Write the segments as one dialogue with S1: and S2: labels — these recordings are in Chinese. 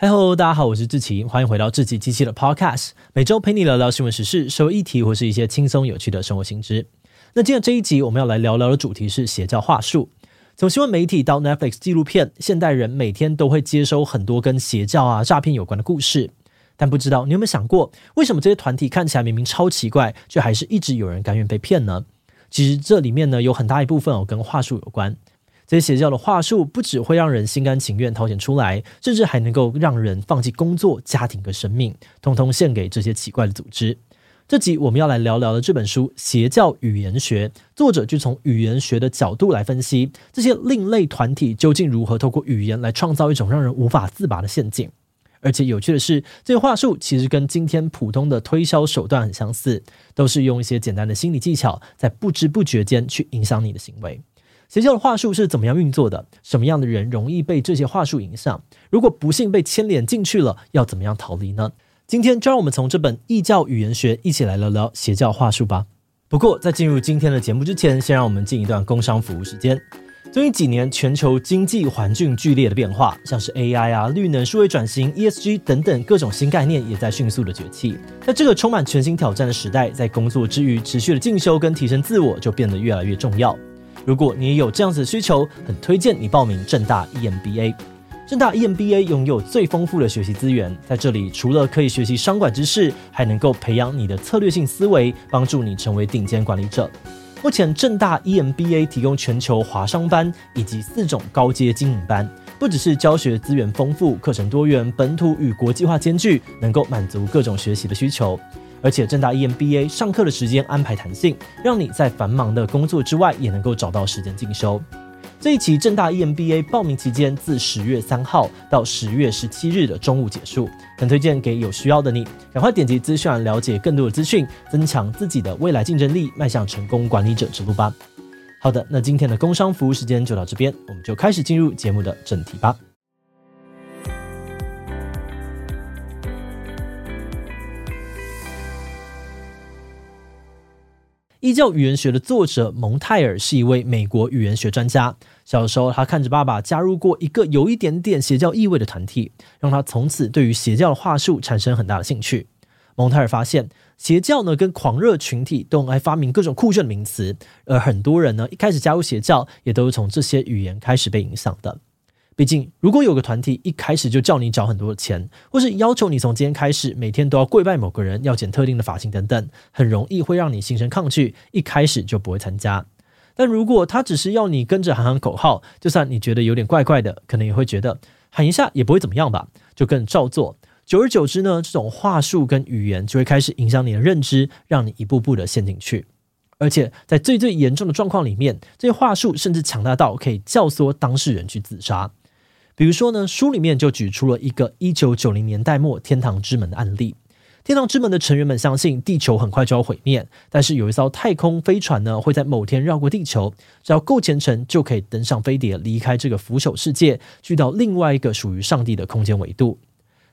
S1: 嗨喽，大家好，我是志奇，欢迎回到志奇机器的 Podcast，每周陪你聊聊新闻时事、社会议题或是一些轻松有趣的生活新知。那今天这一集我们要来聊聊的主题是邪教话术。从新闻媒体到 Netflix 纪录片，现代人每天都会接收很多跟邪教啊、诈骗有关的故事。但不知道你有没有想过，为什么这些团体看起来明明超奇怪，却还是一直有人甘愿被骗呢？其实这里面呢，有很大一部分哦跟话术有关。这些邪教的话术不只会让人心甘情愿掏钱出来，甚至还能够让人放弃工作、家庭和生命，通通献给这些奇怪的组织。这集我们要来聊聊的这本书《邪教语言学》，作者就从语言学的角度来分析这些另类团体究竟如何透过语言来创造一种让人无法自拔的陷阱。而且有趣的是，这些话术其实跟今天普通的推销手段很相似，都是用一些简单的心理技巧，在不知不觉间去影响你的行为。邪教的话术是怎么样运作的？什么样的人容易被这些话术影响？如果不幸被牵连进去了，要怎么样逃离呢？今天就让我们从这本《异教语言学》一起来聊聊邪教话术吧。不过在进入今天的节目之前，先让我们进一段工商服务时间。最近几年，全球经济环境剧烈的变化，像是 AI 啊、绿能、数位转型、ESG 等等各种新概念，也在迅速的崛起。在这个充满全新挑战的时代，在工作之余持续的进修跟提升自我，就变得越来越重要。如果你也有这样子的需求，很推荐你报名正大 EMBA。正大 EMBA 拥有最丰富的学习资源，在这里除了可以学习商管知识，还能够培养你的策略性思维，帮助你成为顶尖管理者。目前正大 EMBA 提供全球华商班以及四种高阶经营班，不只是教学资源丰富、课程多元、本土与国际化兼具，能够满足各种学习的需求。而且正大 EMBA 上课的时间安排弹性，让你在繁忙的工作之外也能够找到时间进修。这一期正大 EMBA 报名期间自十月三号到十月十七日的中午结束，很推荐给有需要的你，赶快点击资讯栏了解更多的资讯，增强自己的未来竞争力，迈向成功管理者之路吧。好的，那今天的工商服务时间就到这边，我们就开始进入节目的正题吧。异教语言学的作者蒙泰尔是一位美国语言学专家。小时候，他看着爸爸加入过一个有一点点邪教意味的团体，让他从此对于邪教的话术产生很大的兴趣。蒙泰尔发现，邪教呢跟狂热群体都爱发明各种酷炫的名词，而很多人呢一开始加入邪教，也都是从这些语言开始被影响的。毕竟，如果有个团体一开始就叫你缴很多的钱，或是要求你从今天开始每天都要跪拜某个人，要剪特定的发型等等，很容易会让你心生抗拒，一开始就不会参加。但如果他只是要你跟着喊喊口号，就算你觉得有点怪怪的，可能也会觉得喊一下也不会怎么样吧，就更照做。久而久之呢，这种话术跟语言就会开始影响你的认知，让你一步步的陷进去。而且在最最严重的状况里面，这些话术甚至强大到可以教唆当事人去自杀。比如说呢，书里面就举出了一个一九九零年代末天堂之门的案例。天堂之门的成员们相信地球很快就要毁灭，但是有一艘太空飞船呢，会在某天绕过地球，只要够虔诚，就可以登上飞碟，离开这个腐朽世界，去到另外一个属于上帝的空间维度。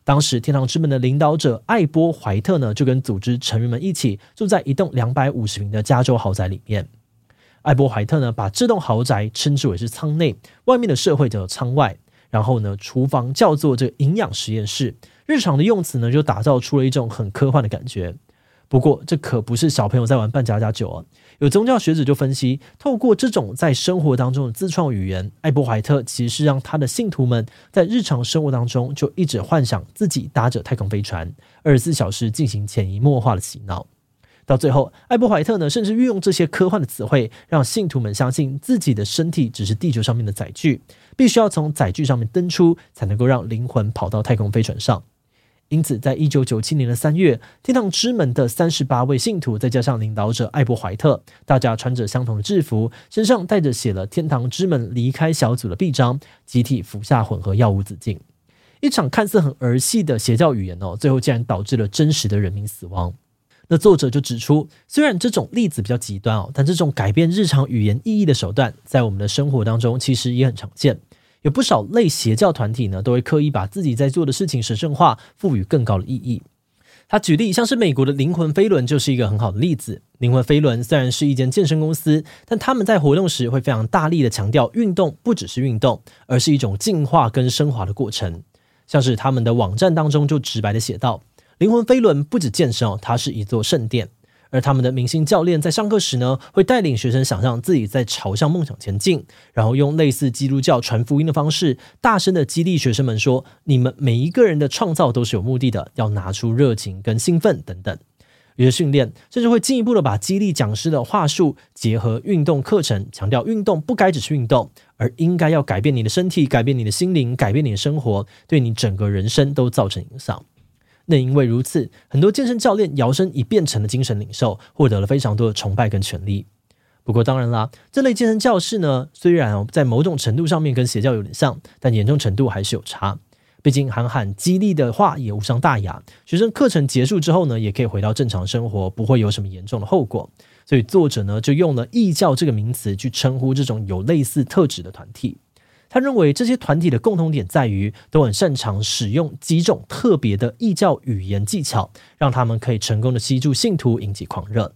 S1: 当时天堂之门的领导者艾波怀特呢，就跟组织成员们一起住在一栋两百五十平的加州豪宅里面。艾波怀特呢，把这栋豪宅称之为是舱内，外面的社会叫做舱外。然后呢，厨房叫做这营养实验室，日常的用词呢就打造出了一种很科幻的感觉。不过，这可不是小朋友在玩扮家家酒啊！有宗教学者就分析，透过这种在生活当中的自创语言，艾波怀特其实是让他的信徒们在日常生活当中就一直幻想自己搭着太空飞船，二十四小时进行潜移默化的洗脑。到最后，艾伯怀特呢，甚至运用这些科幻的词汇，让信徒们相信自己的身体只是地球上面的载具，必须要从载具上面登出，才能够让灵魂跑到太空飞船上。因此，在一九九七年的三月，天堂之门的三十八位信徒，再加上领导者艾伯怀特，大家穿着相同的制服，身上带着写了“天堂之门离开小组”的臂章，集体服下混合药物自尽。一场看似很儿戏的邪教语言哦，最后竟然导致了真实的人民死亡。那作者就指出，虽然这种例子比较极端哦，但这种改变日常语言意义的手段，在我们的生活当中其实也很常见。有不少类邪教团体呢，都会刻意把自己在做的事情神圣化，赋予更高的意义。他举例，像是美国的灵魂飞轮就是一个很好的例子。灵魂飞轮虽然是一间健身公司，但他们在活动时会非常大力的强调，运动不只是运动，而是一种进化跟升华的过程。像是他们的网站当中就直白的写道：“灵魂飞轮不止健身哦，它是一座圣殿。”而他们的明星教练在上课时呢，会带领学生想象自己在朝向梦想前进，然后用类似基督教传福音的方式，大声的激励学生们说：“你们每一个人的创造都是有目的的，要拿出热情跟兴奋等等。”有些训练甚至会进一步的把激励讲师的话术结合运动课程，强调运动不该只是运动，而应该要改变你的身体，改变你的心灵，改变你的生活，对你整个人生都造成影响。那因为如此，很多健身教练摇身一变成了精神领袖，获得了非常多的崇拜跟权力。不过当然啦，这类健身教室呢，虽然哦在某种程度上面跟邪教有点像，但严重程度还是有差。毕竟喊喊激励的话也无伤大雅，学生课程结束之后呢，也可以回到正常生活，不会有什么严重的后果。所以作者呢，就用了异教这个名词去称呼这种有类似特质的团体。他认为这些团体的共同点在于都很擅长使用几种特别的异教语言技巧，让他们可以成功的吸住信徒，引起狂热。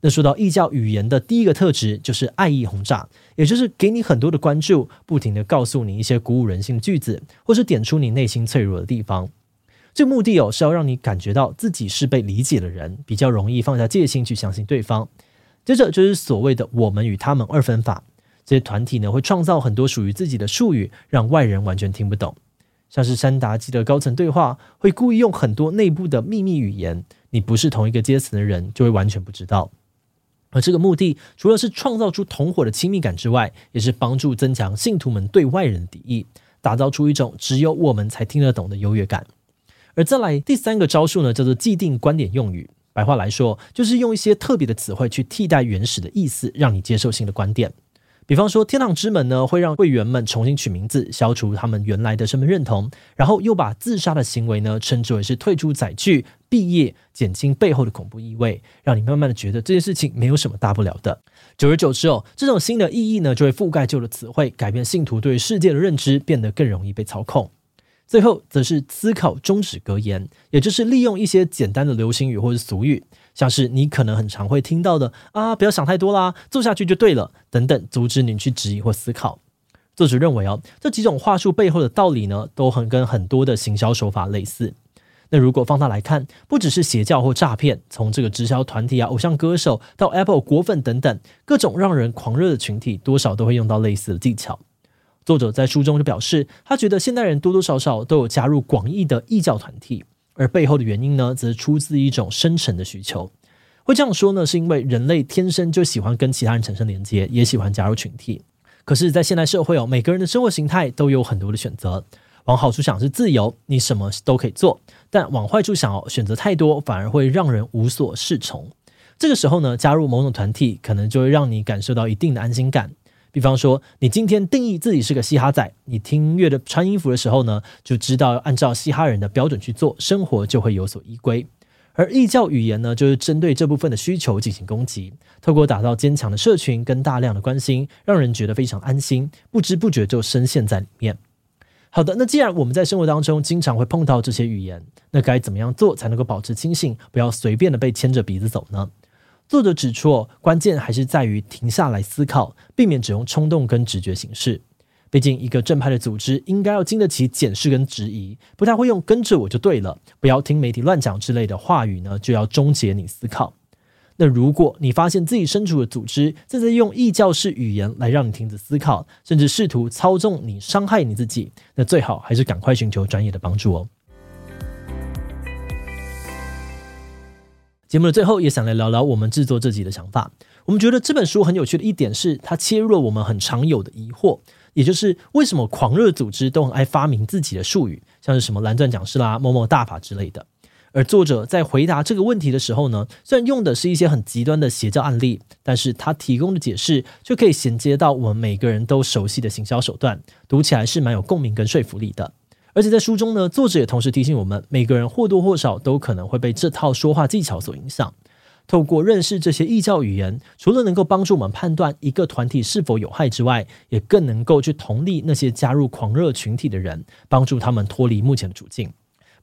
S1: 那说到异教语言的第一个特质，就是爱意轰炸，也就是给你很多的关注，不停的告诉你一些鼓舞人心的句子，或是点出你内心脆弱的地方。这目的哦，是要让你感觉到自己是被理解的人，比较容易放下戒心去相信对方。接着就是所谓的我们与他们二分法。这些团体呢，会创造很多属于自己的术语，让外人完全听不懂。像是山达基的高层对话，会故意用很多内部的秘密语言，你不是同一个阶层的人，就会完全不知道。而这个目的，除了是创造出同伙的亲密感之外，也是帮助增强信徒们对外人的敌意，打造出一种只有我们才听得懂的优越感。而再来第三个招数呢，叫做既定观点用语。白话来说，就是用一些特别的词汇去替代原始的意思，让你接受新的观点。比方说，天堂之门呢，会让会员们重新取名字，消除他们原来的身份认同，然后又把自杀的行为呢，称之为是退出载具、毕业，减轻背后的恐怖意味，让你慢慢的觉得这件事情没有什么大不了的。久而久之哦，这种新的意义呢，就会覆盖旧的词汇，改变信徒对世界的认知，变得更容易被操控。最后，则是思考终止格言，也就是利用一些简单的流行语或者俗语。像是你可能很常会听到的啊，不要想太多啦，做下去就对了，等等，阻止你去质疑或思考。作者认为哦，这几种话术背后的道理呢，都很跟很多的行销手法类似。那如果放大来看，不只是邪教或诈骗，从这个直销团体啊、偶像歌手到 Apple 果粉等等，各种让人狂热的群体，多少都会用到类似的技巧。作者在书中就表示，他觉得现代人多多少少都有加入广义的异教团体。而背后的原因呢，则出自一种深层的需求。会这样说呢，是因为人类天生就喜欢跟其他人产生连接，也喜欢加入群体。可是，在现代社会哦，每个人的生活形态都有很多的选择。往好处想是自由，你什么都可以做；但往坏处想哦，选择太多反而会让人无所适从。这个时候呢，加入某种团体，可能就会让你感受到一定的安心感。比方说，你今天定义自己是个嘻哈仔，你听音乐的穿衣服的时候呢，就知道按照嘻哈人的标准去做，生活就会有所依归。而异教语言呢，就是针对这部分的需求进行攻击，透过打造坚强的社群跟大量的关心，让人觉得非常安心，不知不觉就深陷在里面。好的，那既然我们在生活当中经常会碰到这些语言，那该怎么样做才能够保持清醒，不要随便的被牵着鼻子走呢？作者指出，关键还是在于停下来思考，避免只用冲动跟直觉行事。毕竟，一个正派的组织应该要经得起检视跟质疑，不太会用“跟着我就对了”，不要听媒体乱讲之类的话语呢，就要终结你思考。那如果你发现自己身处的组织正在用异教式语言来让你停止思考，甚至试图操纵你、伤害你自己，那最好还是赶快寻求专业的帮助哦。节目的最后，也想来聊聊我们制作这集的想法。我们觉得这本书很有趣的一点是，它切入了我们很常有的疑惑，也就是为什么狂热组织都很爱发明自己的术语，像是什么蓝钻讲师啦、某某大法之类的。而作者在回答这个问题的时候呢，虽然用的是一些很极端的邪教案例，但是他提供的解释就可以衔接到我们每个人都熟悉的行销手段，读起来是蛮有共鸣跟说服力的。而且在书中呢，作者也同时提醒我们，每个人或多或少都可能会被这套说话技巧所影响。透过认识这些异教语言，除了能够帮助我们判断一个团体是否有害之外，也更能够去同理那些加入狂热群体的人，帮助他们脱离目前的处境。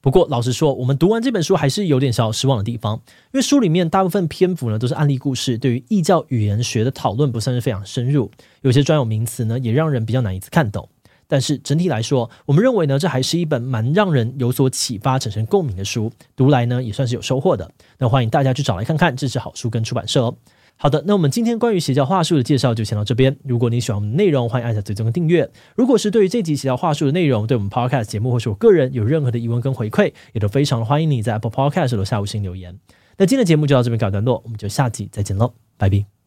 S1: 不过，老实说，我们读完这本书还是有点小失望的地方，因为书里面大部分篇幅呢都是案例故事，对于异教语言学的讨论不算是非常深入，有些专有名词呢也让人比较难以看懂。但是整体来说，我们认为呢，这还是一本蛮让人有所启发、产生共鸣的书，读来呢也算是有收获的。那欢迎大家去找来看看，这是好书跟出版社哦。好的，那我们今天关于邪教话术的介绍就先到这边。如果你喜欢我们的内容，欢迎按下追踪跟订阅。如果是对于这集邪教话术的内容，对我们 Podcast 节目或是我个人有任何的疑问跟回馈，也都非常欢迎你在 Apple Podcast 留下五星留言。那今天的节目就到这边告一段落，我们就下集再见喽，拜拜。